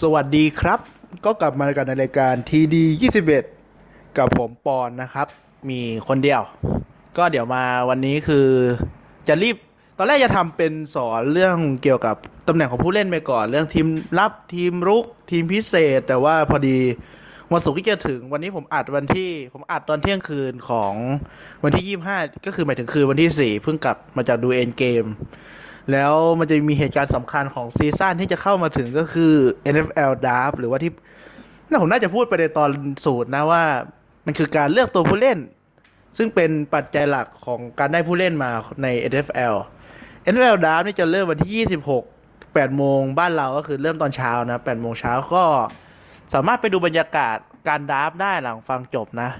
สวัสดีครับ ก็กลับมากันในรายการ TD 21 กับผมปอนนะครับ มีคนเดียว ก็เดี๋ยวมาวันนี้คือจะรีบ ตอนแรกจะทำเป็นสอนเรื่องเกี่ยวกับตำแหน่งของผู้เล่นไปก่อน เรื่องทีมรับทีมรุก ทีมพิเศษ แต่ว่าพอดีวันศุกร์ที่จะถึงวันนี้ผมอัดวันที่ผมอัดตอนเที่ยงคืนของวันที่ 25 ก็คือหมายถึงคืนวันที่ 4 เพิ่งกลับมาจากดูเอ็นเกม แล้วมันจะมีเหตุการณ์สำคัญของซีซั่นที่จะเข้ามาถึงก็คือ NFL Draft หรือว่าที่น่าผมน่าจะพูดไปในตอนสูตรนะว่า มันคือการเลือกตัวผู้เล่น ซึ่งเป็นปัจจัยหลักของการได้ผู้เล่นมาใน NFL NFL Draft นี่จะเริ่มวันที่ 26 8โมงบ้านเราก็คือเริ่มตอนเช้านะ8โมงเช้าก็สามารถไปดูบรรยากาศการดราฟได้หลังฟังจบนะ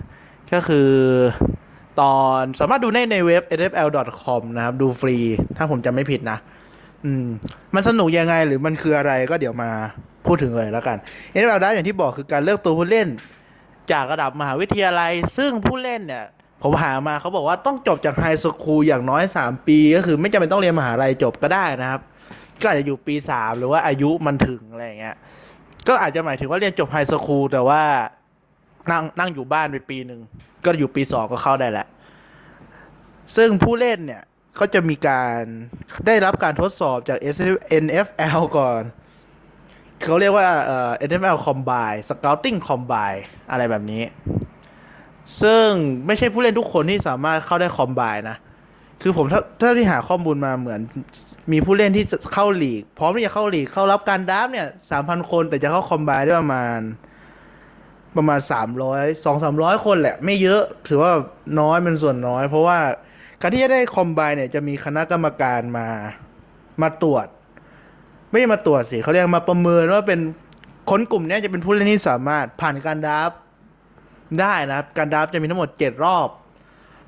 ก็คือ ตอนสามารถดูได้ในเว็บ nfl.com นะครับ ดูฟรี ถ้าผมจำไม่ผิดนะ อืม มันสนุกยังไงหรือมันคืออะไรก็เดี๋ยวมาพูดถึงเลยแล้วกัน NFL ได้อย่างที่บอกคือการเลือกตัวผู้เล่น จากระดับมหาวิทยาลัย ซึ่งผู้เล่นเนี่ยผมหามาเขาบอกว่าต้องจบจากไฮสคูลอย่างน้อย 3 ปี ก็คือไม่จำเป็นต้องเรียนมหาลัยจบก็ได้นะครับ ก็อาจจะอยู่ปี 3 หรือว่าอายุมันถึงอะไรเงี้ยก็อาจจะหมายถึงว่าเรียนจบไฮสคูลแต่ว่านั่งนั่งอยู่บ้านไปปีหนึ่ง ก็อยู่ปีสองก็เข้าได้แหละ ซึ่งผู้เล่นเนี่ยเขาจะมีการได้รับการทดสอบจาก NFL ก่อนเขาเรียกว่าเอ่อ NFL Combine Scouting Combine อะไรแบบนี้ ซึ่งไม่ใช่ผู้เล่นทุกคนที่สามารถเข้าได้ Combine นะ คือผมถ้าถ้าที่หาข้อมูลมาเหมือนมีผู้เล่นที่เข้าลีก พร้อมที่จะเข้าลีก เข้ารับการดราฟเนี่ยสามพันคนแต่จะเข้าคอมไบได้ประมาณ ประมาณสามร้อยสองสามร้อยคนแหละ ไม่เยอะ ถือว่าน้อยเป็นส่วนน้อย เพราะว่า การที่จะได้คอมไบเนี่ยจะมีคณะกรรมการมามาตรวจ ไม่ใช่มาตรวจสิเขาเรียกมาประเมินว่าเป็นคนกลุ่มนี้จะเป็นผู้เล่นที่สามารถผ่านการดราฟได้นะครับ การดราฟจะมีทั้งหมดเจ็ดรอบ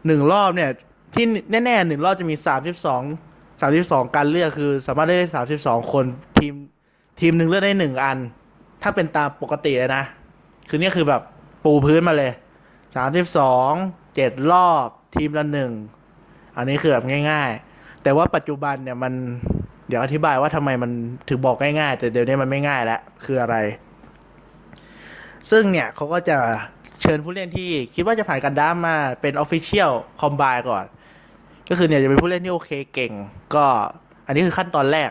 หนึ่งรอบเนี่ย ที่แน่ๆหนึ่งรอบจะมีสามสิบสองสามสิบสองการเลือกคือ สามารถได้สามสิบสองคนทีมทีมหนึ่งเลือกได้หนึ่งอัน ถ้าเป็นตามปกติเลยนะ คือเนี่ยคือแบบปูพื้นมาเลยสามสิบสองเจ็ดรอบทีมละหนึ่ง อันนี้คือแบบง่าย ๆ แต่ว่าปัจจุบันเนี่ยมันเดี๋ยวอธิบายว่าทำไมมันถึงบอกง่ายๆ แต่เดี๋ยวนี้มันไม่ง่ายแล้วคืออะไร ซึ่งเนี่ยเขาก็จะเชิญผู้เล่นที่คิดว่าจะผ่านการ draft มาเป็น official combine ก่อน ก็คือเนี่ยจะเป็นผู้เล่นที่โอเคเก่ง ก็อันนี้คือขั้นตอนแรก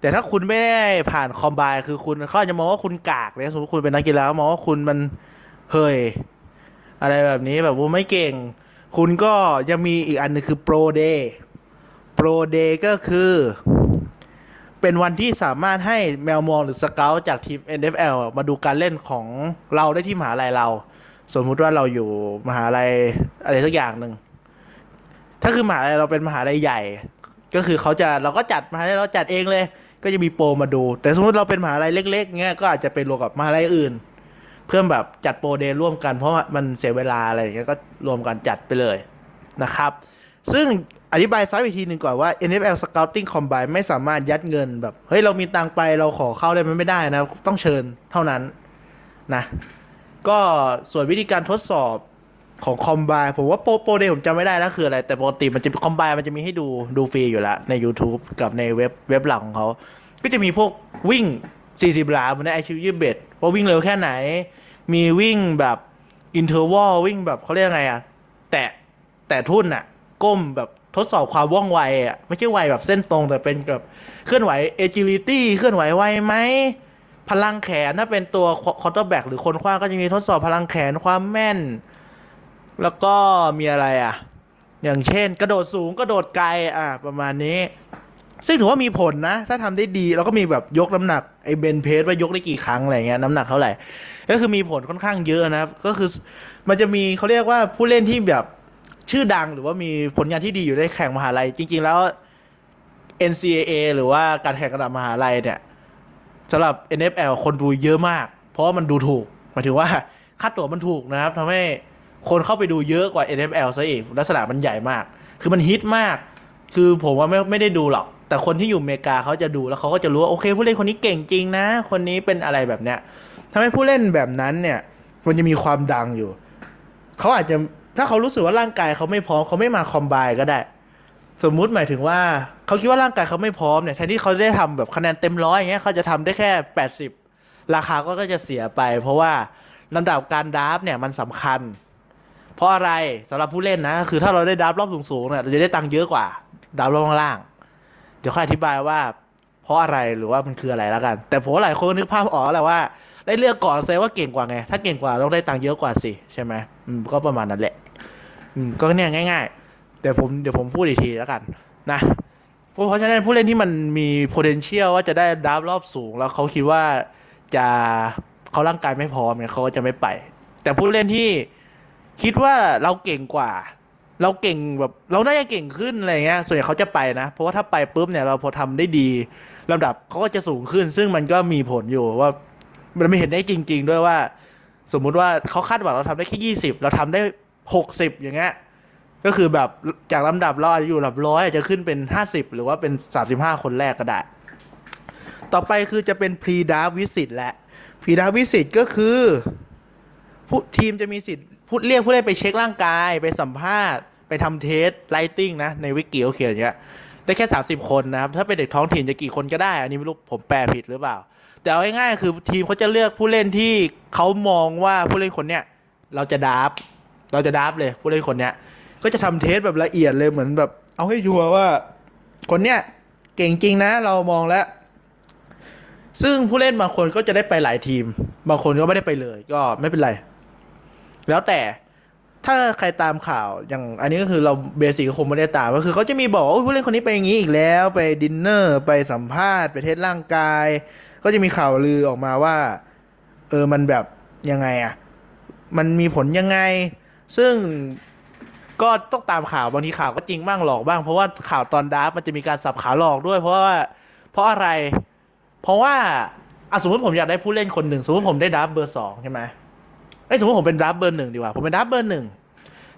แต่ถ้าคุณไม่ได้ผ่านคอมบายคือคุณเขาอาจจะมองว่าคุณกากเลยสมมติคุณเป็นนักกีฬามองว่าคุณมันเฮยอะไรแบบนี้แบบว่าไม่เก่ง คุณก็ยังมีอีกอันหนึงคือโปรเดย์โปรเดย์ก็คือ เป็นวันที่สามารถให้แมวมองหรือสเกลจากทีม NFL อะมาดูการเล่นของเราได้ที่มหาลัยเรา สมมุติว่าเราอยู่มหาลัยอะไรสักอย่างหนึ่ง ถ้าคือมหาลัยเราเป็นมหาลัยใหญ่ ก็คือเขาจะเราก็จัดมหาลัยเราจัดเองเลย ก็จะมีโปรมาดู แต่สมมติเราเป็นมหาลัยเล็กๆเงี้ยก็อาจจะไปรวมกับมหาลัยอื่น พื่อแบบจัดโปรเดย์ร่วมกัน เพราะมันเสียเวลาอะไรอย่างเงี้ยก็รวมกันจัดไปเลยนะครับ ซึ่งอธิบายซ้ายอีกทีหนึ่งก่อนว่า NFL Scouting Combine ไม่สามารถยัดเงินแบบ เฮ้ย เรามีตังไปเราขอเข้าได้มันไม่ได้นะ ต้องเชิญเท่านั้นนะ ก็ส่วนวิธีการทดสอบของ combine ผมว่า pro pro day ผมจำไม่ได้แล้วคืออะไร แต่ปกติมันจะ combine มันจะมีให้ดูดูฟรีอยู่แล้วใน YouTube กับในเว็บเว็บหลักของเขา ก็จะมีพวกวิ่ง 40หลาเหมือน Eyeshield ยี่เอ็ดว่าวิ่งเร็วแค่ไหน มีวิ่งแบบ interval วิ่งแบบเขาเรียกไงอะแตะแตะทุ่นอะก้มแบบทดสอบความว่องไวอะไม่ใช่ไวแบบเส้นตรงแต่เป็นแบบเคลื่อนไหว agility เคลื่อนไหวไวไหมพลังแขนถ้าเป็นตัว quarterback หรือคนขว้างก็จะมีทดสอบพลังแขนความแม่น แล้วก็มีอะไรอะ อย่างเช่น กระโดดสูงกระโดดไกลอะประมาณนี้ ซึ่งถือว่ามีผลนะ ถ้าทำได้ดีแล้วก็มีแบบยกน้ำหนักไอ้ bench press ว่ายกได้กี่ครั้งอะไรเงี้ยน้ำหนักเท่าไหร่ ก็คือมีผลค่อนข้างเยอะนะครับ ก็คือมันจะมีเขาเรียกว่าผู้เล่นที่แบบชื่อดังหรือว่ามีผลงานที่ดีอยู่ในแข่งมหาลัย จริง ๆ แล้ว NCAA หรือว่าการแข่งระดับมหาลัยเนี่ยสำหรับ NFL คนดูเยอะมาก เพราะว่ามันดูถูกหมายถึงว่าค่าตั๋วมันถูกนะครับทำให้คนเข้าไปดูเยอะกว่า NFL ซะอีกลักษณะมันใหญ่มาก คือมันฮิตมาก คือผมว่าไม่ไม่ได้ดูหรอก แต่คนที่อยู่อเมริกาเขาจะดูแล้วเขาก็จะรู้ว่าโอเค ผู้เล่นคนนี้เก่งจริงนะ คนนี้เป็นอะไรแบบเนี้ยทำให้ผู้เล่นแบบนั้นเนี่ย มันจะมีความดังอยู่เขาอาจจะถ้าเขารู้สึกว่าร่างกายเขาไม่พร้อมเขาไม่มา combine ก็ได้ สมมุติหมายถึงว่าเขาคิดว่าร่างกายเขาไม่พร้อมเนี่ยแทนที่เขาจะได้ทำแบบคะแนนเต็มร้อยอย่างเงี้ยเขาจะทำได้แค่แปดสิบราคาก็จะเสียไป เพราะว่าลำดับการ draft เนี่ยมันสำคัญ เพราะอะไรสำหรับผู้เล่นนะคือถ้าเราได้ draft รอบสูงๆเนี่ยเราจะได้ตังค์เยอะกว่า draft รอบล่าง เดี๋ยวค่อยอธิบายว่า เพราะอะไรหรือว่ามันคืออะไรแล้วกัน แต่ผมหลายคนนึกภาพออกแล้วแหละว่า ได้เลือกก่อนแสดงว่าเก่งกว่าไง ถ้าเก่งกว่าต้องได้ตังค์เยอะกว่าสิใช่ไหมอืมก็ประมาณนั้นแหละ อืมก็เนี่ยง่ายๆเดี๋ยวผมเดี๋ยวผมพูดอีกทีแล้วกัน นะเพราะฉะนั้นผู้เล่นที่มันมี potential ว่าจะได้ดราฟต์รอบสูง แล้วเขาคิดว่าจะเขาร่างกายไม่พร้อมเนี่ยเขาก็จะไม่ไป แต่ผู้เล่นที่คิดว่าเราเก่งกว่า เราเก่งแบบเราน่าจะเก่งขึ้นอะไรเงี้ยส่วนใหญ่เขาจะไปนะ เพราะว่าถ้าไปปุ๊บเนี่ยเราพอทำได้ดีลำดับเขาก็จะสูงขึ้น ซึ่งมันก็มีผลอยู่ว่า มันไม่เห็นได้จริง ๆ ด้วยว่า สมมุติว่าเขาคาดหวังเราทำได้แค่ยี่สิบเราทำได้หกสิบอย่างเงี้ยก็คือแบบจากลำดับเราอาจจะอยู่ลำดับร้อยอาจจะขึ้นเป็นห้าสิบหรือว่าเป็นสามสิบห้าคนแรกก็ได้ ต่อไปคือจะเป็น pre draft visit และ pre draft visit ก็คือผู้ทีมจะมีสิทธิ์ พูดเรียกผู้เล่นไปเช็คร่างกายไปสัมภาษณ์ไปทำ test writing นะ ในวิกิเขาเขียนอย่างเงี้ยได้แค่สามสิบคนนะครับ ถ้าเป็นเด็กท้องถิ่นจะกี่คนก็ได้ อันนี้ไม่รู้ผมแปลผิดหรือเปล่า แต่เอาง่ายๆคือทีมเขาจะเลือกผู้เล่นที่เขามองว่าผู้เล่นคนเนี้ยเราจะ draft เราจะ draft เลยผู้เล่นคนเนี้ยก็จะทำ test แบบละเอียดเลยเหมือนแบบ เอาให้ชัวร์ว่า คนเนี้ยเก่งจริงนะ เรามองแล้ว ซึ่งผู้เล่นบางคนก็จะได้ไปหลายทีม บางคนก็ไม่ได้ไปเลย ก็ไม่เป็นไร แล้วแต่ถ้าใครตามข่าวอย่างอันนี้ก็คือเรา basic ก็คงไม่ได้ตามก็คือเขาจะมีบอกว่าผู้เล่นคนนี้ไปอย่างนี้อีกแล้ว ไปดินเนอร์ไปสัมภาษณ์ไป test ร่างกาย ก็จะมีข่าวลือออกมาว่า เออมันแบบยังไงอะมันมีผลยังไง ซึ่งก็ต้องตามข่าวบางทีข่าวก็จริงบ้างหลอกบ้าง เพราะว่าข่าวตอน draft มันจะมีการสับขาหลอกด้วย เพราะว่าเพราะอะไร เพราะว่าอะสมมติผมอยากได้ผู้เล่นคนหนึ่งสมมติผมได้ draft เบอร์สองใช่ไหม อ้ะสมมติผมเป็น draft เบอร์หนึ่งดีกว่า ผมเป็น draft เบอร์หนึ่ง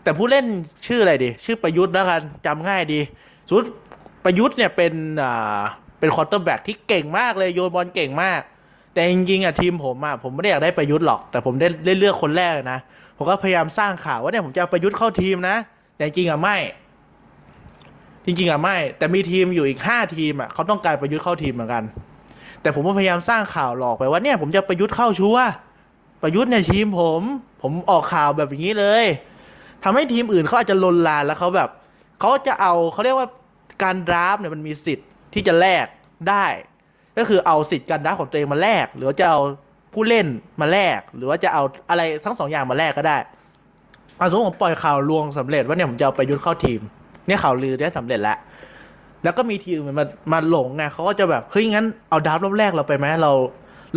แต่ผู้เล่นชื่ออะไรดี ชื่อประยุทธ์แล้วกันจำง่ายดีสมมติประยุทธ์เนี่ยเป็นอ่าเป็น quarterback ที่เก่งมากเลยโยนบอลเก่งมาก แต่จริงๆอะทีมผมอะผมไม่ได้อยากได้ประยุทธ์หรอก แต่ผมได้ได้เลือกคนแรกนะ ผมก็พยายามสร้างข่าวว่าเนี่ยผมจะประยุทธ์เข้าทีมนะ แต่จริงอะไม่ จริงๆอะไม่ แต่มีทีมอยู่อีกห้าทีมอะเขาต้องการประยุทธ์เข้าทีมเหมือนกัน แต่ผมก็พยายามสร้างข่าวหลอกไปว่าเนี่ยผมจะประยุทธ์เข้าชัวร์ ประยุทธ์เนี่ยทีมผม ผมออกข่าวแบบอย่างนี้เลยทำให้ทีมอื่นเขาอาจจะลนลานแล้วเขาแบบเขาจะเอาเขาเรียกว่าการดราฟเนี่ยมันมีสิทธิ์ที่จะแลกได้ ก็คือเอาสิทธิ์การดราฟของตัวเองมาแลกหรือจะเอาผู้เล่นมาแลกหรือว่าจะเอาอะไรทั้งสองอย่างมาแลกก็ได้เอาสมมติผมปล่อยข่าวลวงสำเร็จว่าเนี่ยผมจะเอาประยุทธ์เข้าทีม เนี่ยข่าวลือได้สำเร็จแล้วแล้วก็มีทีมมันมามาหลงไงเขาก็จะแบบเฮ้ยงั้นเอาดราฟรอบแรกเราไปไหมเรา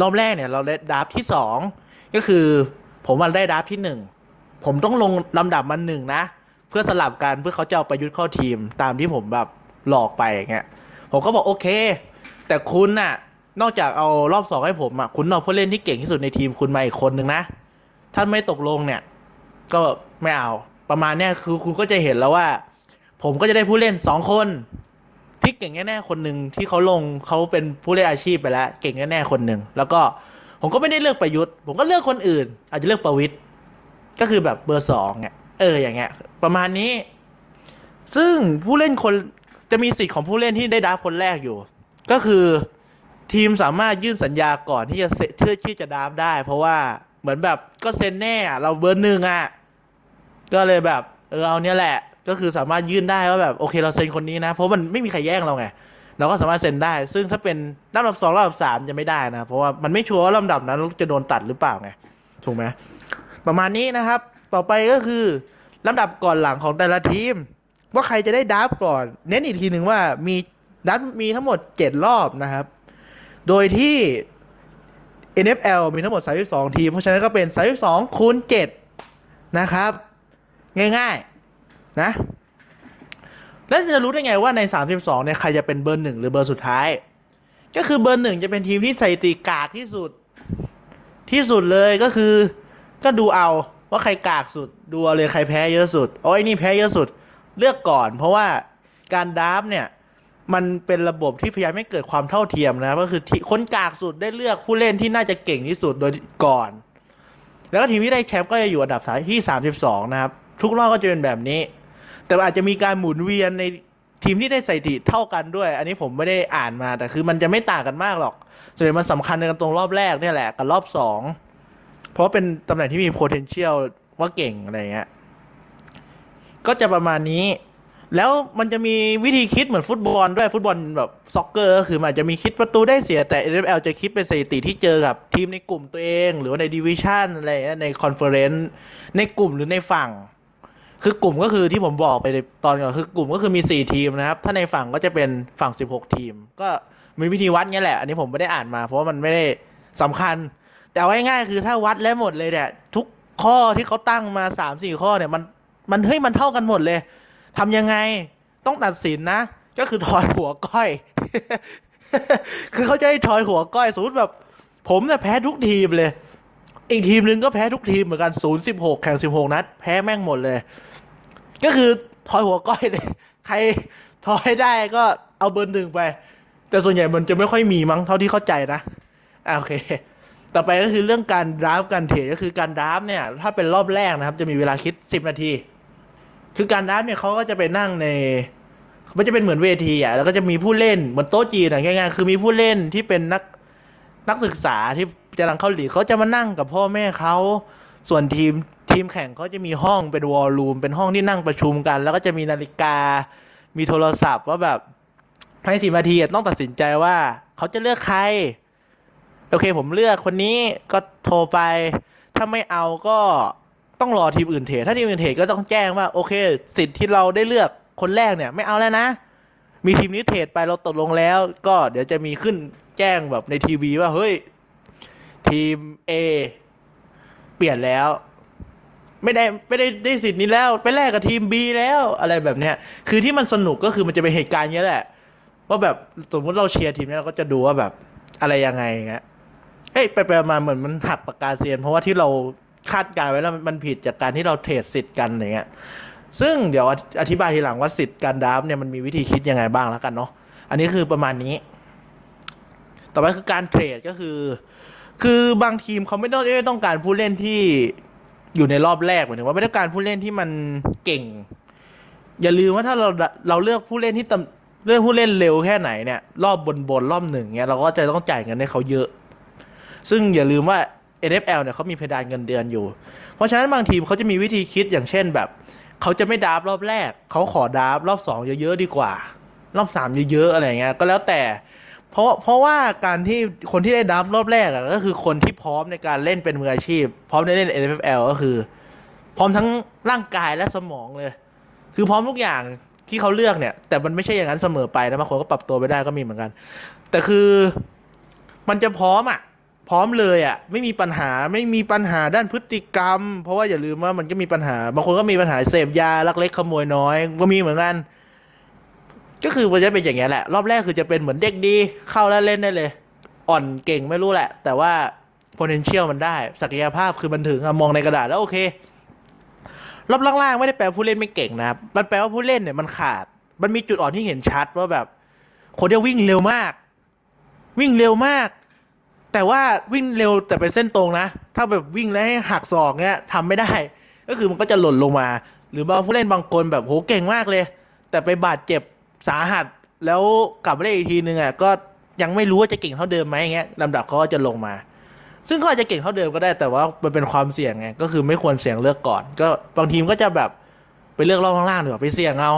รอบแรกเนี่ย เราได้ดราฟที่สอง ก็คือผมมาได้ดราที่หนึ่งผมต้องลงลำดับมันหนึ่งนะ เพื่อสลับกันเพื่อเขาจะเอาประยุทธ์เข้าทีมตามที่ผมแบบหลอกไปอย่างเงี้ยผมก็บอกโอเค แต่คุณน่ะ นอกจากเอารอบสองให้ผมอะคุณเอาผู้เล่นที่เก่งที่สุดในทีมคุณมาอีกคนหนึ่งนะถ้าไม่ตกลงเนี่ย ก็ไม่เอาประมาณเนี้ยคือคุณก็จะเห็นแล้วว่า ผมก็จะได้ผู้เล่นสองคนที่เก่งแน่ๆคนหนึ่งที่เขาลงเขาเป็นผู้เล่นอาชีพไปแล้ว เก่งแน่ๆคนหนึ่งแล้วก็ ผมก็ไม่ได้เลือกประยุทธ์ ผมก็เลือกคนอื่น อาจจะเลือกประวิทย์ก็คือแบบเบอร์สองเนี่ยเอออย่างเงี้ย ประมาณนี้ ซึ่งผู้เล่นคนจะมีสิทธิ์ของผู้เล่นที่ได้ดราฟต์คนแรกอยู่ ก็คือทีมสามารถยื่นสัญญาก่อนที่จะเซ็นเพื่อที่จะดราฟต์ได้ เพราะว่าเหมือนแบบก็เซ็นแน่อะเราเบอร์หนึ่งอะก็เลยแบบเออเอาเนี้ยแหละ ก็คือสามารถยื่นได้ว่าแบบโอเคเราเซ็นคนนี้นะ เพราะมันไม่มีใครแย่งเราไง เราก็สามารถเซ็นได้ ซึ่งถ้าเป็นลำดับสองลำดับสามจะไม่ได้นะ เพราะว่ามันไม่ชัวร์ว่าลำดับนั้นจะโดนตัดหรือเปล่าไง ถูกไหมประมาณนี้นะครับ ต่อไปก็คือลำดับก่อนหลังของแต่ละทีม ว่าใครจะได้ดับก่อน เน้นอีกทีหนึ่งว่ามีดับมีทั้งหมด 7 รอบนะครับ โดยที่ NFL มีทั้งหมด 32 ทีม เพราะฉะนั้นก็เป็น 32คูณ7นะครับ ง่ายๆ นะ แล้วจะรู้ได้ไงว่าใน 32เนี่ยใครจะเป็นเบอร์หนึ่งหรือเบอร์สุดท้าย ก็คือเบอร์หนึ่งจะเป็นทีมที่ใส่ตีกากที่สุด ที่สุดเลยก็คือ ก็ดูเอาว่าใครกากสุด ดูเอาเลยใครแพ้เยอะสุดโอ้ยนี่แพ้เยอะสุด เลือกก่อน เพราะว่าการดราฟต์เนี่ยมันเป็นระบบที่พยายามให้เกิดความเท่าเทียมนะก็คือที่คนกากสุดได้เลือกผู้เล่นที่น่าจะเก่งที่สุดโดยก่อน แล้วก็ทีมที่ได้แชมป์ก็จะอยู่อันดับที่ 32 นะครับ ทุกรอบก็จะเป็นแบบนี้ แต่อาจจะมีการหมุนเวียนในทีมที่ได้สถิติเท่ากันด้วย อันนี้ผมไม่ได้อ่านมาแต่คือมันจะไม่ต่างกันมากหรอก ส่วนใหญ่มันสำคัญกันตรงรอบแรกเนี่ยแหละกับรอบสองเพราะเป็นตำแหน่งที่มี potential ว่าเก่งอะไรเงี้ยก็จะประมาณนี้ แล้วมันจะมีวิธีคิดเหมือนฟุตบอลด้วยฟุตบอลแบบ soccer ก็คือมันอาจจะมีคิดประตูได้เสียแต่ NFL จะคิดเป็นสถิติที่เจอกับทีมในกลุ่มตัวเอง หรือว่าใน division อะไรเงี้ยใน conference ในกลุ่มหรือในฝั่ง คือกลุ่มก็คือที่ผมบอกไปในตอนก่อนคือกลุ่มก็คือมี 4 ทีมนะครับ ถ้าในฝั่งก็จะเป็นฝั่ง 16 ทีม ก็มีวิธีวัดเงี้ยแหละ อันนี้ผมไม่ได้อ่านมา เพราะมันไม่ได้สำคัญ แต่เอาง่ายๆคือถ้าวัดแล้วหมดเลยเนี่ยทุกข้อที่เขาตั้งมา 3 4 ข้อเนี่ยมันมันเฮ้ยมันเท่ากันหมดเลยทำยังไงต้องตัดสินนะ ก็คือทอยหัวก้อย คือเขาจะให้ทอยหัวก้อยสมมติแบบ ผมเนี่ยแพ้ทุกทีมเลย อีกทีมหนึ่งก็แพ้ทุกทีมเหมือนกันศูนย์สิบหกแข่งสิบหกนัด แพ้แม่งหมดเลย ก็คือทอยหัวก้อยเลย ใครทอยได้ก็เอาเบอร์หนึ่งไป แต่ส่วนใหญ่มันจะไม่ค่อยมีมั้งเท่าที่เข้าใจนะอะโอเค ต่อไปก็คือเรื่องการ draft การ trade ก็คือการ draft เนี่ย ถ้าเป็นรอบแรกนะครับ จะมีเวลาคิดสิบนาที คือการ draft เนี่ยเขาก็จะไปนั่งในมันจะเป็นเหมือนเวทีอะแล้วก็จะมีผู้เล่นเหมือนโต๊ะจีนอะง่ายๆคือมีผู้เล่นที่เป็นนักนักศึกษาที่ กำลังเข้าลีกเขาจะมานั่งกับพ่อแม่เขาส่วนทีมทีมแข่งเขาจะมีห้องเป็น war room เป็นห้องที่นั่งประชุมกัน แล้วก็จะมีนาฬิกา มีโทรศัพท์ว่าแบบภายในสิบนาทีต้องตัดสินใจว่าเขาจะเลือกใคร โอเคผมเลือกคนนี้ก็โทรไป ถ้าไม่เอาก็ต้องรอทีมอื่นเทรดถ้าทีมอื่นเทรดก็ต้องแจ้งว่าโอเค สิทธิ์ที่เราได้เลือกคนแรกเนี่ย ไม่เอาแล้วนะ มีทีมนี้เทรดไปเราตกลงแล้ว ก็เดี๋ยวจะมีขึ้นแจ้งแบบในทีวีว่าเฮ้ย ทีม A เปลี่ยนแล้ว ไม่ได้ไม่ได้ได้สิทธิ์นี้แล้ว ไปแลกกับทีม B แล้วอะไรแบบเนี้ย คือที่มันสนุกก็คือมันจะเป็นเหตุการณ์เงี้ยแหละ ว่าแบบสมมติเราเชียร์ทีมนี้เราก็จะดูว่าแบบอะไรยังไงเงี้ยเอ้ยไปไปมาเหมือนมันหักปากกาเซียน เพราะว่าที่เราคาดการณ์ไว้แล้วมันผิดจากการที่เราเทรดสิทธิ์กันอย่างเงี้ยซึ่งเดี๋ยวอธิบายทีหลังว่าสิทธิ์การดราฟต์เนี่ยมันมีวิธีคิดยังไงบ้างแล้วกันเนาะอันนี้คือประมาณนี้ ต่อไปคือการเทรดก็คือ คือบางทีมเขาไม่ต้องไม่ต้องการผู้เล่นที่อยู่ในรอบแรกหมายถึงว่าไม่ต้องการผู้เล่นที่มันเก่ง อย่าลืมว่าถ้าเราเราเลือกผู้เล่นที่ตเลือกผู้เล่นเร็วแค่ไหนเนี่ยรอบบนบนรอบหนึ่งเนี่ยเราก็จะต้องจ่ายเงินให้เขาเยอะ ซึ่งอย่าลืมว่า NFL เนี่ยเขามีเพดานเงินเดือนอยู่ เพราะฉะนั้นบางทีมเขาจะมีวิธีคิดอย่างเช่นแบบเขาจะไม่ดราฟรอบแรก เขาขอดราฟรอบสองเยอะๆดีกว่า รอบสามเยอะๆอะไรเงี้ยก็แล้วแต่ เพราะเพราะว่าการที่คนที่ได้ดราฟต์รอบแรกอะก็คือคนที่พร้อมในการเล่นเป็นมืออาชีพ พร้อมในเล่น NFL ก็คือ พร้อมทั้งร่างกายและสมองเลย คือพร้อมทุกอย่างที่เขาเลือกเนี่ย แต่มันไม่ใช่อย่างนั้นเสมอไปนะบางคนก็ปรับตัวไปได้ก็มีเหมือนกัน แต่คือมันจะพร้อมอะพร้อมเลยอะไม่มีปัญหาไม่มีปัญหาด้านพฤติกรรม เพราะว่าอย่าลืมว่ามันก็มีปัญหา บางคนก็มีปัญหาเสพยาลักเล็กขโมยน้อย ก็มีเหมือนกัน ก็คือมันจะเป็นอย่างเงี้ยแหละ รอบแรกคือจะเป็นเหมือนเด็กดี เข้าแล้วเล่นได้เลย อ่อนเก่งไม่รู้แหละ แต่ว่า potential มันได้ ศักยภาพคือมันถึงอมองในกระดาษแล้วโอเค รอบล่างๆไม่ได้แปลผู้เล่นไม่เก่งนะครับมันแปลว่าผู้เล่นเนี่ยมันขาด มันมีจุดอ่อนที่เห็นชัดว่าแบบ คนที่วิ่งเร็วมาก วิ่งเร็วมาก แต่ว่าวิ่งเร็วแต่เป็นเส้นตรงนะ ถ้าแบบวิ่งแล้วให้หักศอกเนี้ยทำไม่ได้ ก็คือมันก็จะหล่นลงมา หรือบางผู้เล่นบางคนแบบโหเก่งมากเลย แต่ไปบาดเจ็บ สาหัสแล้วกลับมาเล่นอีกทีนึงอะก็ยังไม่รู้ว่าจะเก่งเท่าเดิมไหมอย่างเงี้ยลำดับเขาก็จะลงมา ซึ่งเขาอาจจะเก่งเท่าเดิมก็ได้แต่ว่ามันเป็นความเสี่ยงไงก็คือไม่ควรเสี่ยงเลือกก่อน ก็บางทีมก็จะแบบไปเลือกรอบข้างล่างดีกว่าไปเสี่ยงเอา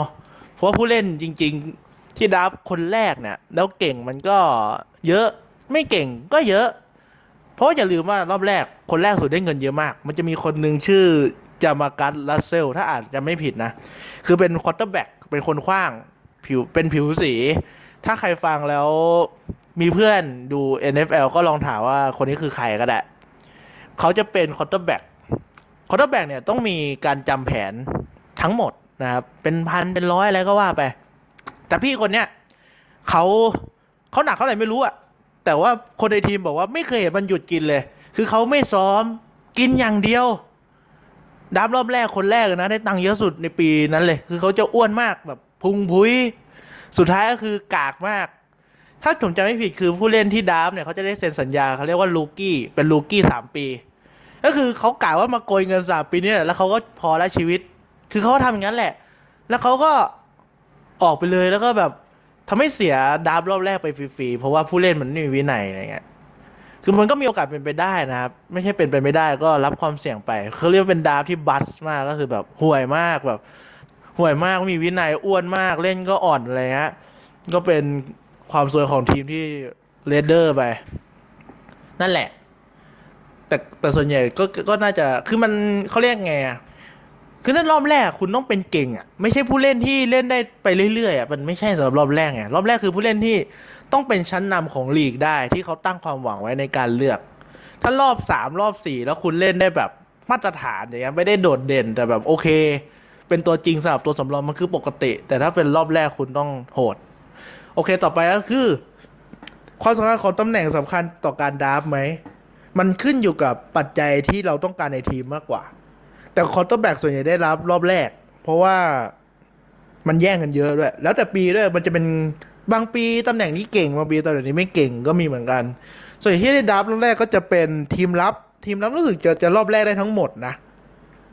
เพราะว่าผู้เล่นจริง ๆ ที่ดับคนแรกเนี่ย แล้วเก่งมันก็เยอะไม่เก่งก็เยอะ เพราะอย่าลืมว่ารอบแรกคนแรกสุดได้เงินเยอะมาก มันจะมีคนหนึ่งชื่อ JaMarcus Russell ถ้าอ่านจะไม่ผิดนะ คือเป็น quarterback เป็นคนขว้าง ผิวเป็นผิวสี ถ้าใครฟังแล้วมีเพื่อนดู NFL ก็ลองถามว่าคนนี้คือใครก็ได้เขาจะเป็น quarterback quarterback เนี่ยต้องมีการจำแผนทั้งหมดนะครับ เป็นพันเป็นร้อยอะไรก็ว่าไป แต่พี่คนเนี้ยเขาเขาหนักเท่าไหร่ไม่รู้อะแต่ว่าคนในทีมบอกว่าไม่เคยเห็นมันหยุดกินเลย คือเขาไม่ซ้อมกินอย่างเดียวดับรอบแรกคนแรกนะได้ตังค์เยอะสุดในปีนั้นเลย คือเขาจะอ้วนมากแบบ พุงพุยสุดท้ายก็คือกากมาก ถ้าผมจำไม่ผิดคือผู้เล่นที่ดาฟเนี่ยเขาจะได้เซ็นสัญญาเขาเรียกว่าลูกี้เป็นลูกี้สามปี ก็คือเขากล่าวว่ามาโกยเงินสามปีเนี่แหละแล้วเขาก็พอแล้วชีวิต คือเขาทำอย่างนั้นแหละ แล้วเขาก็ออกไปเลยแล้วก็แบบทำให้เสียดับรอบแรกไปฟรีๆ เพราะว่าผู้เล่นมันไม่มีวินัยอะไรเงี้ย คือมันก็มีโอกาสเป็นไปได้นะครับ ไม่ใช่เป็นไปไม่ได้ก็รับความเสี่ยงไป เขาเรียกว่าเป็นดราฟที่บัสมากก็คือแบบห่วยมากแบบ ห่วยมากมีวินัยอ้วนมากเล่นก็อ่อนอะไรเงี้ยก็เป็นความสวยของทีมที่เรดเดอร์ไป นั่นแหละ แต่แต่ส่วนใหญ่ก็ก็น่าจะคือมันเขาเรียกไงอะคือนั่นรอบแรกคุณต้องเป็นเก่งอะไม่ใช่ผู้เล่นที่เล่นได้ไปเรื่อยๆอะมันไม่ใช่สำหรับรอบแรกไงรอบแรกคือผู้เล่นที่ต้องเป็นชั้นนำของลีกได้ที่เขาตั้งความหวังไว้ในการเลือก ถ้ารอบสามรอบสี่แล้วคุณเล่นได้แบบมาตรฐานอย่างเงี้ยไม่ได้โดดเด่นแต่แบบโอเค เป็นตัวจริงสำหรับตัวสำรองมันคือปกติ แต่ถ้าเป็นรอบแรกคุณต้องโหด โอเคต่อไปก็คือ ความสำคัญของตำแหน่งสำคัญต่อการดราฟไหม มันขึ้นอยู่กับปัจจัยที่เราต้องการในทีมมากกว่า แต่ quarterback ส่วนใหญ่ได้ draft รอบแรก เพราะว่ามันแย่งกันเยอะด้วย แล้วแต่ปีด้วยมันจะเป็นบางปีตำแหน่งนี้เก่งบางปีตำแหน่งนี้ไม่เก่งก็มีเหมือนกัน ส่วนที่ได้ draft รอบแรกก็จะเป็นทีมรับ ทีมรับรู้สึกจะจะรอบแรกได้ทั้งหมดนะ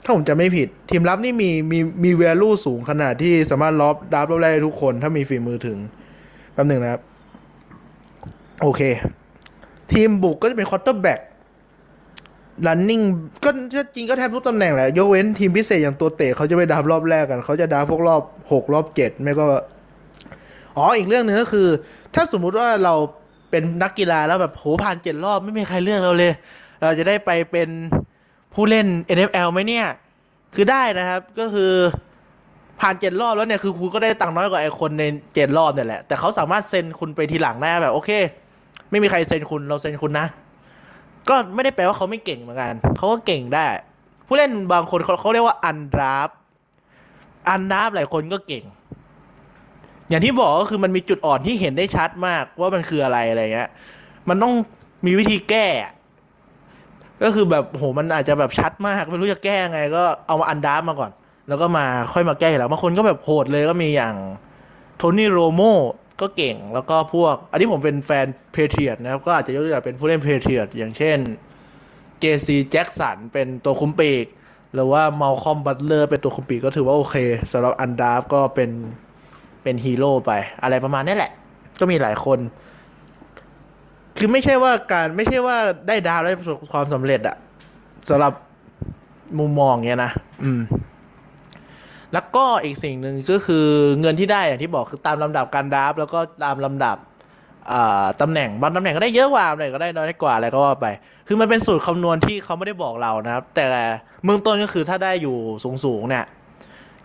ถ้าผมจำไม่ผิด ทีมรับนี่มีมีมี value สูงขนาดที่สามารถรอบ draft รอบแรกทุกคนถ้ามีฝีมือถึงแป๊บหนึ่งนะครับ โอเค ทีมบุกก็จะเป็น quarterback running ก็จริงก็แทบทุกตำแหน่งแหละ ยกเว้นทีมพิเศษอย่างตัวเตะเขาจะไม่ draft รอบแรกกัน เขาจะ draft พวกรอบหกรอบเจ็ดไม่ก็ อ๋ออีกเรื่องหนึ่งก็คือ ถ้าสมมุติว่าเราเป็นนักกีฬาแล้วแบบโหผ่านเจ็ดรอบไม่มีใครเลือกเราเลย เราจะได้ไปเป็น ผู้เล่น NFL ไหมเนี่ย คือได้นะครับก็คือผ่านเจ็ดรอบแล้วเนี่ยคือคุณก็ได้ตังค์น้อยกว่าไอ้คนในเจ็ดรอบเนี่ยแหละ แต่เขาสามารถเซ็นคุณไปทีหลังได้แบบโอเค ไม่มีใครเซ็นคุณเราเซ็นคุณนะ ก็ไม่ได้แปลว่าเขาไม่เก่งเหมือนกันเขาก็เก่งได้ ผู้เล่นบางคนเขาเขาเรียกว่า undraft undraft หลายคนก็เก่ง อย่างที่บอกก็คือมันมีจุดอ่อนที่เห็นได้ชัดมากว่ามันคืออะไรอะไรเงี้ยมันต้องมีวิธีแก้ ก็คือแบบโหมันอาจจะแบบชัดมากไม่รู้จะแก้ไง ก็เอามา undraft มาก่อน แล้วก็มาค่อยมาแก้แล้วบางคนก็แบบโหดเลยก็มีอย่าง Tony Romo ก็เก่งแล้วก็พวก อันนี้ผมเป็นแฟน Patriots นะครับ ก็อาจจะยกตัวอย่างเป็นผู้เล่น Patriots อย่างเช่น J.C. Jackson เป็นตัวคุมปีก หรือว่า Malcolm Butler เป็นตัวคุมปีกก็ถือว่าโอเคสำหรับ undraft ก็เป็นเป็นฮีโร่ไป อะไรประมาณนี้แหละ ก็มีหลายคน คือไม่ใช่ว่าการไม่ใช่ว่าได้ดาวแล้วประสบความสำเร็จอะสำหรับมุมมองเงี้ยนะอืม แล้วก็อีกสิ่งหนึ่งก็คือเงินที่ได้อย่างที่บอกคือตามลำดับการดาฟต์แล้วก็ตามลำดับอ่าตำแหน่งบางตำแหน่งก็ได้เยอะกว่าตำแหน่งก็ได้น้อยกว่าอะไรก็ว่าไป คือมันเป็นสูตรคำนวณที่เขาไม่ได้บอกเรานะครับ แต่เบื้องต้นก็คือถ้าได้อยู่สูงๆเนี่ย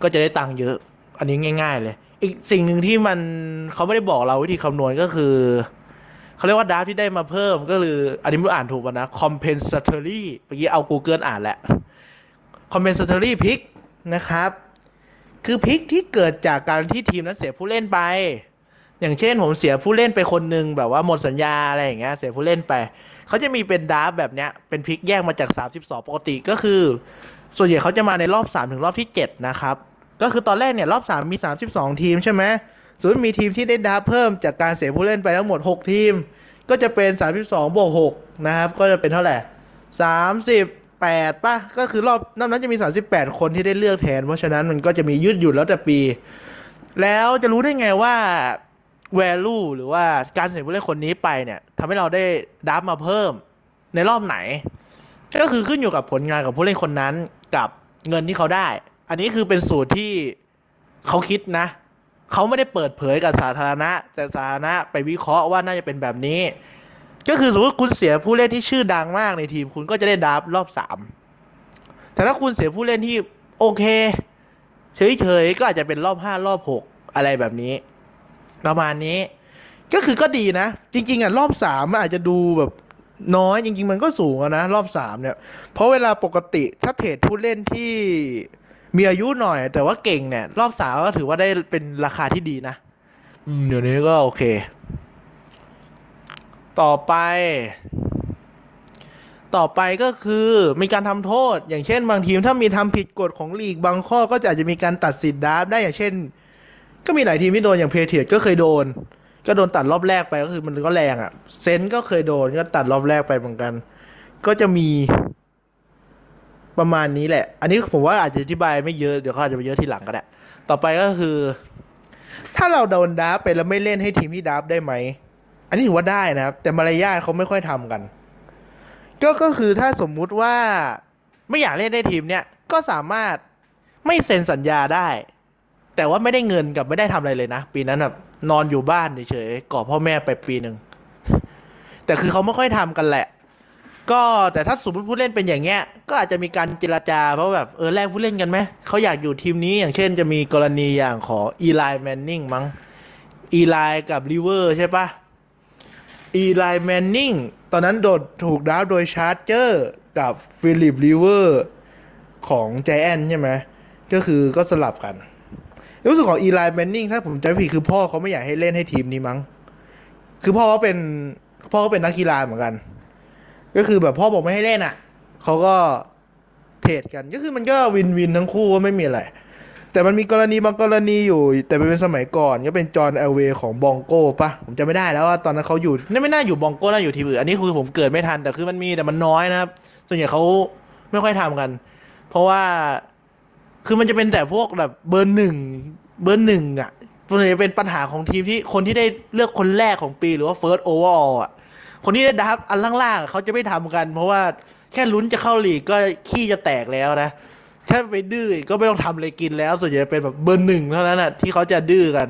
ก็จะได้ตังค์เยอะ อันนี้ง่าย ๆ เลย อีกสิ่งหนึ่งที่มันเขาไม่ได้บอกเราวิธีคำนวณก็คือ เขาเรียกว่าดราฟที่ได้มาเพิ่มก็คืออันนี้ไม่รู้อ่านถูกป่ะนะ compensatory เมื่อกี้เอา Google อ่านแหละ compensatory pick นะครับ คือพิกที่เกิดจากการที่ทีมนั้นเสียผู้เล่นไป อย่างเช่นผมเสียผู้เล่นไปคนหนึ่งแบบว่าหมดสัญญาอะไรอย่างเงี้ยเสียผู้เล่นไปเขาจะมีเป็นดราฟต์แบบเนี้ยเป็นพิกแยกมาจาก 32 ปกติก็คือ ส่วนใหญ่เขาจะมาในรอบ 3 ถึงรอบที่ 7 นะครับ ก็คือตอนแรกเนี่ยรอบ 3 มี 32 ทีมใช่ไหม ส่วนมีทีมที่ได้ดราเพิ่มจากการเสียผู้เล่นไปทั้งหมด 6 ทีม ก็จะเป็น 32บวก6นะครับ ก็จะเป็นเท่าไหร่30แปดป่ะ ก็คือรอบนอกนั้นจะมี 38 คนที่ได้เลือกแทน เพราะฉะนั้นมันก็จะมียืดหยุ่นแล้วแต่ปี แล้วจะรู้ได้ไงว่า value หรือว่าการเสียผู้เล่นคนนี้ไปเนี่ยทำให้เราได้ดับมาเพิ่มในรอบไหน ก็คือขึ้นอยู่กับผลงานกับผู้เล่นคนนั้นกับเงินที่เขาได้ อันนี้คือเป็นสูตรที่เขาคิดนะ เขาไม่ได้เปิดเผยกับสาธารณะ แต่สาธารณะไปวิเคราะห์ว่าน่าจะเป็นแบบนี้ ก็คือสมมติคุณเสียผู้เล่นที่ชื่อดังมากในทีม คุณก็จะได้ดับรอบสามแต่ถ้าคุณเสียผู้เล่นที่โอเค เฉยๆก็อาจจะเป็นรอบห้ารอบหกอะไรแบบนี้ ประมาณนี้ ก็คือก็ดีนะ จริง ๆอะรอบสามอาจจะดูแบบน้อยจริง ๆ มันก็สูงนะ รอบสามเนี่ย เพราะเวลาปกติถ้าเทรดผู้เล่นที่ มีอายุหน่อย แต่ว่าเก่งเนี่ย รอบสามก็ถือว่าได้เป็นราคาที่ดีนะอืมเดี๋ยวนี้ก็โอเค ต่อไป ต่อไปก็คือมีการทำโทษ อย่างเช่น บางทีมถ้ามีทำผิดกฎของลีกบางข้อก็จะอาจจะมีการตัดสิทธิ์ดราฟต์ได้อย่างเช่น ก็มีหลายทีมที่โดนอย่างเพเทียก็เคยโดน ก็โดนตัดรอบแรกไปก็คือมันก็แรงอะ่ะ เซนต์ก็เคยโดนก็ตัดรอบแรกไปเหมือนกัน ก็จะมี ประมาณนี้แหละ อันนี้ผมว่าอาจจะอธิบายไม่เยอะเดี๋ยวเขาอาจจะไปเยอะทีหลังก็ได้ ต่อไปก็คือ ถ้าเราโดนดับไปแล้วไม่เล่นให้ทีมที่ดับได้ไหม อันนี้ถือว่าได้นะครับ แต่มารยาทเขาไม่ค่อยทำกัน ก็ก็คือถ้าสมมุติว่าไม่อยากเล่นได้ทีมเนี้ยก็สามารถไม่เซ็นสัญญาได้ แต่ว่าไม่ได้เงินกับไม่ได้ทำอะไรเลยนะ ปีนั้นแบบนอนอยู่บ้านเฉยๆเกาะพ่อแม่ไปปีหนึ่งแต่คือเขาไม่ค่อยทำกันแหละ ก็แต่ถ้าสมมติผู้เล่นเป็นอย่างเงี้ย ก็อาจจะมีการเจรจาเพราะแบบเออแลกผู้เล่นกันไหมเขาอยากอยู่ทีมนี้อย่างเช่นจะมีกรณีอย่างของ Eli Manning มั้ง Eli กับ Rivers ใช่ปะ Eli Manning ตอนนั้นโดนถูก draft โดย Chargers กับ Philip Riversของไจแอนใช่ไหมก็คือก็สลับกันรู้สึกของ Eli Manning ถ้าผมจำผิดคือพ่อเขาไม่อยากให้เล่นให้ทีมนี้มั้งคือพ่อเขาเป็นพ่อเขาเป็นนักกีฬาเหมือนกัน ก็คือแบบพ่อบอกไม่ให้เล่นอะเขาก็ trade กัน ก็คือมันก็ win-win ทั้งคู่ว่าไม่มีอะไร แต่มันมีกรณีบางกรณีอยู่ แต่เป็นสมัยก่อนก็เป็น John Elway ของ Broncos ปะผมจำไม่ได้แล้วว่าตอนนั้นเขาอยู่นี่ไม่น่าอยู่ Broncos น่าอยู่ทีมอื่นอันนี้คือผมเกิดไม่ทันแต่คือมันมีแต่มันน้อยนะครับ ส่วนใหญ่เขาไม่ค่อยทำกัน เพราะว่าคือมันจะเป็นแต่พวกแบบเบอร์หนึ่งเบอร์หนึ่งอะส่วนใหญ่จะเป็นปัญหาของทีมที่คนที่ได้เลือกคนแรกของปีหรือว่า first overall อะ คนที่ได้ดับอันล่างๆเขาจะไม่ทำกัน เพราะว่าแค่ลุ้นจะเข้าลีกก็ขี้จะแตกแล้วนะถ้าไปดื้อก็ไม่ต้องทำอะไรกินแล้ว ส่วนใหญ่เป็นแบบเบอร์หนึ่งเท่านั้นนะที่เขาจะดื้อกัน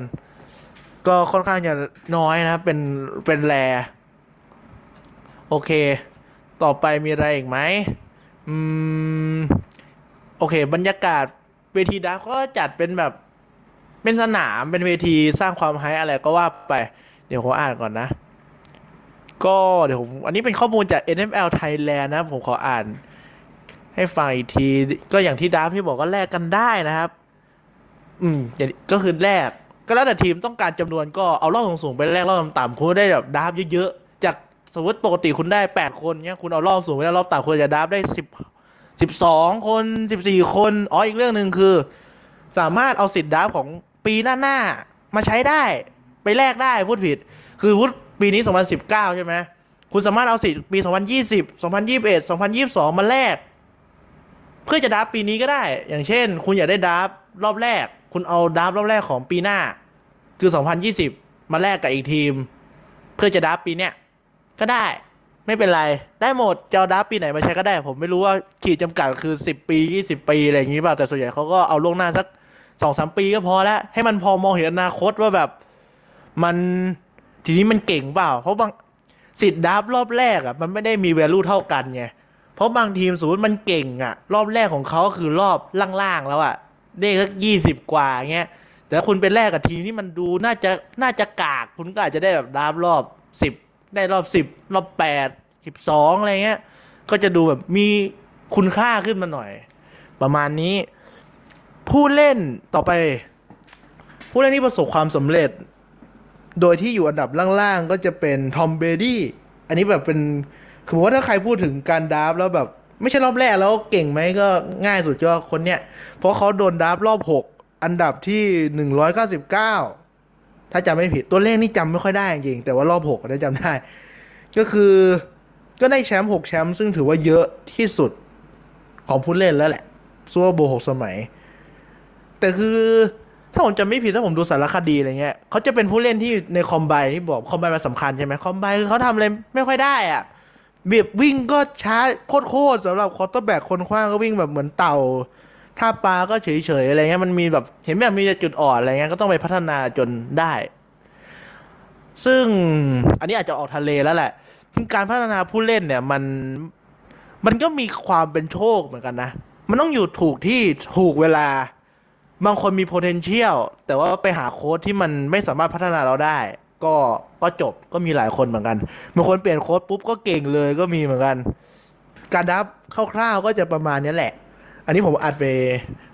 ก็ค่อนข้างจะน้อยนะเป็นเป็นแรโอเค ต่อไปมีอะไรอีกไหมอืมโอเค บรรยากาศเวทีดับก็จัดเป็นแบบเป็นสนามเป็นเวทีสร้างความไฮอะไรก็ว่าไป เดี๋ยวผมอ่านก่อนนะ ก็เดี๋ยวผมอันนี้เป็นข้อมูลจาก NFL Thailand นะ ผมขออ่าน ให้ฟังอีกที ก็อย่างที่ดาฟที่บอกก็แลกกันได้นะครับ อืมอก็คือแลกก็แล้วแต่ทีมต้องการจำนวนก็เอารอบสูงๆไปแลกรอบต่ำๆคุณได้แบบดาฟเยอะๆจากสมมติปกติคุณได้8คนเนี้ยคุณเอารอบสูงไปแล้วรอบต่ำคุณจะดาฟได้10 12คน14คนอ๋ออีกเรื่องหนึ่งคือ สามารถเอาสิทธิ์ดาฟของปีหน้าๆมาใช้ได้ ไปแลกได้พูดผิด คือพูด ปีนี้ 2019 ใช่ไหมคุณสามารถเอาสิทธิ์ปี 2020 2021 2022 มาแลกเพื่อจะดับปีนี้ก็ได้ อย่างเช่น คุณอยากได้ดับรอบแรก คุณเอาดับรอบแรกของปีหน้า คือ 2020 มาแลกกับอีกทีม เพื่อจะดับปีเนี้ยก็ได้ ไม่เป็นไร ได้หมดจะเอาดับปีไหนมาใช้ก็ได้ ผมไม่รู้ว่าขีดจำกัดคือ 10 ปี 20 ปีอะไรอย่างงี้เปล่าแต่ส่วนใหญ่เขาก็เอาล่วงหน้าสักสองสามปีก็พอแล้ว ให้มันพอมองเห็นอนาคตว่าแบบมัน ทีนี้มันเก่งเปล่า เพราะบางสิทธิ์ดับรอบแรกอะมันไม่ได้มี value เท่ากันไงเพราะบางทีมสมมติมันเก่งอะ รอบแรกของเขาคือรอบล่างๆแล้วอะได้สักยี่สิบกว่าเงี้ยแต่คุณไปแลกกับทีมที่มันดูน่าจะน่าจะกาก คุณก็อาจจะได้แบบดับรอบสิบได้รอบสิบรอบแปดสิบสองอะไรเงี้ย ก็จะดูแบบมีคุณค่าขึ้นมาหน่อย ประมาณนี้ ผู้เล่นต่อไป ผู้เล่นที่ประสบความสำเร็จ โดยที่อยู่อันดับล่างๆ ก็จะเป็น Tom Brady อันนี้แบบเป็นคือว่าถ้าใครพูดถึงการ draft แล้วแบบ ไม่ใช่รอบแรกแล้วเก่งไหมก็ง่ายสุดก็คนเนี้ย เพราะเขาโดน draft รอบ 6 อันดับที่ 199 ถ้าจำไม่ผิดตัวเลขนี่จำไม่ค่อยได้จริงๆแต่ว่ารอบ6ได้จำได้ ก็คือก็ได้แชมป์6แชมป์ซึ่งถือว่าเยอะที่สุดของผู้เล่นแล้วแหละ Super Bowl หกสมัย แต่คือ ถ้าผมจำไม่ผิดถ้าผมดูสารคดีอะไรเงี้ยเขาจะเป็นผู้เล่นที่ใน combine ที่บอก combine มันสำคัญใช่ไหม combine คือเขาทำอะไรไม่ค่อยได้อะเบียบวิ่งก็ช้าโคตรๆสำหรับ quarterback คนขว้างก็วิ่งแบบเหมือนเต่า ถ้าปาก็เฉยๆอะไรเงี้ยมันมีแบบเห็นแบบมีจุดอ่อนอะไรเงี้ยก็ต้องไปพัฒนาจนได้ ซึ่งอันนี้อาจจะออกทะเลแล้วแหละการพัฒนาผู้เล่นเนี่ยมันมันก็มีความเป็นโชคเหมือนกันนะ มันต้องอยู่ถูกที่ถูกเวลา บางคนมี potential แต่ว่าไปหาโค้ดที่มันไม่สามารถพัฒนาเราได้ ก็ก็จบก็มีหลายคนเหมือนกันบางคนเปลี่ยนโค้ดปุ๊บก็เก่งเลยก็มีเหมือนกัน การดับคร่าวๆก็จะประมาณนี้แหละ อันนี้ผมอัดไป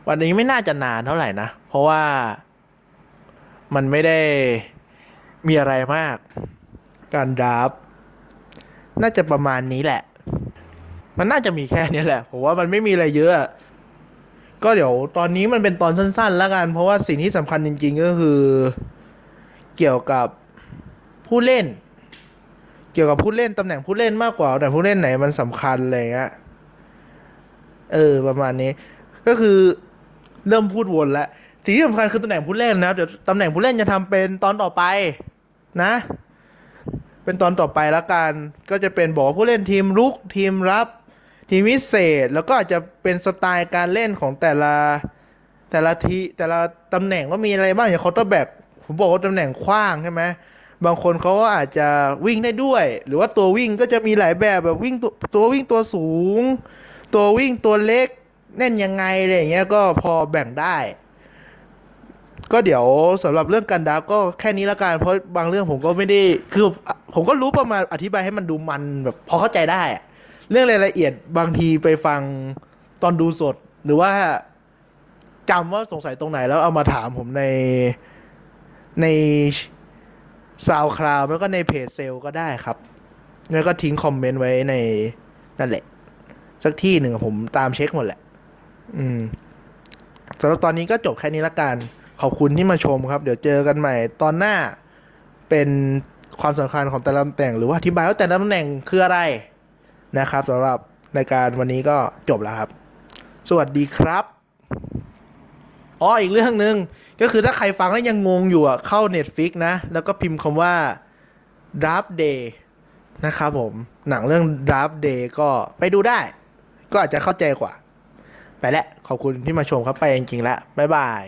วันนี้ไม่น่าจะนานเท่าไหร่นะ เพราะว่ามันไม่ได้มีอะไรมาก การดับน่าจะประมาณนี้แหละ มันน่าจะมีแค่นี้แหละผมว่ามันไม่มีอะไรเยอะ ก็เดี๋ยวตอนนี้มันเป็นตอนสั้น ๆ แล้วกัน เพราะว่าสิ่งที่สำคัญจริง ๆ ก็คือ เกี่ยวกับผู้เล่น เกี่ยวกับผู้เล่นตำแหน่งผู้เล่นมากกว่าแต่ผู้เล่นไหนมันสำคัญอะไรเงี้ยเออประมาณนี้ ก็คือเริ่มพูดวนแล้วสิ่งที่สำคัญคือตำแหน่งผู้เล่นนะเดี๋ยวตำแหน่งผู้เล่นจะทำเป็นตอนต่อไปนะ เป็นตอนต่อไปแล้วกัน ก็จะเป็นบอกผู้เล่นทีมรุกทีมรับ ทีมพิเศษแล้วก็อาจจะเป็นสไตล์การเล่นของแต่ละแต่ละทีแต่ละตำแหน่งว่ามีอะไรบ้างอย่าง quarterback ผมบอกว่าตำแหน่งขว้างใช่ไหมบางคนเขาก็อาจจะวิ่งได้ด้วย หรือว่าตัววิ่งก็จะมีหลายแบบแบบวิ่งตัวตัววิ่งตัวสูง ตัววิ่งตัวเล็กเล่นยังไงอะไรอย่างเงี้ยก็พอแบ่งได้ ก็เดี๋ยวสำหรับเรื่องการ draft ก็แค่นี้ละกันเพราะบางเรื่องผมก็ไม่ได้คือผมก็รู้ประมาณอธิบายให้มันดูมันแบบพอเข้าใจได้อะ เรื่องรายละเอียดบางทีไปฟังตอนดูสด หรือว่าจำว่าสงสัยตรงไหนแล้วเอามาถามผมในใน SoundCloud แล้วก็ในเพจเฟซก็ได้ครับ แล้วก็ทิ้ง comment ไว้ในนั่นแหละ สักที่หนึ่งผมตามเช็คหมดแหละ อืมสำหรับตอนนี้ก็จบแค่นี้ละกัน ขอบคุณที่มาชมครับ เดี๋ยวเจอกันใหม่ตอนหน้าเป็นความสำคัญของแต่ละตำแหน่ง หรือว่าอธิบายว่าแต่ละตำแหน่งคืออะไร นะครับสำหรับรายการวันนี้ก็จบแล้วครับ สวัสดีครับอ๋ออีกเรื่องหนึ่งก็คือถ้าใครฟังแล้วยังงงอยู่อะเข้า Netflix นะ แล้วก็พิมพ์คำว่า Draft Day นะครับผม หนังเรื่อง Draft Day ก็ไปดูได้ ก็อาจจะเข้าใจกว่า ไปแล้วขอบคุณที่มาชมครับ ไปจริงๆแล้ว บ๊ายบาย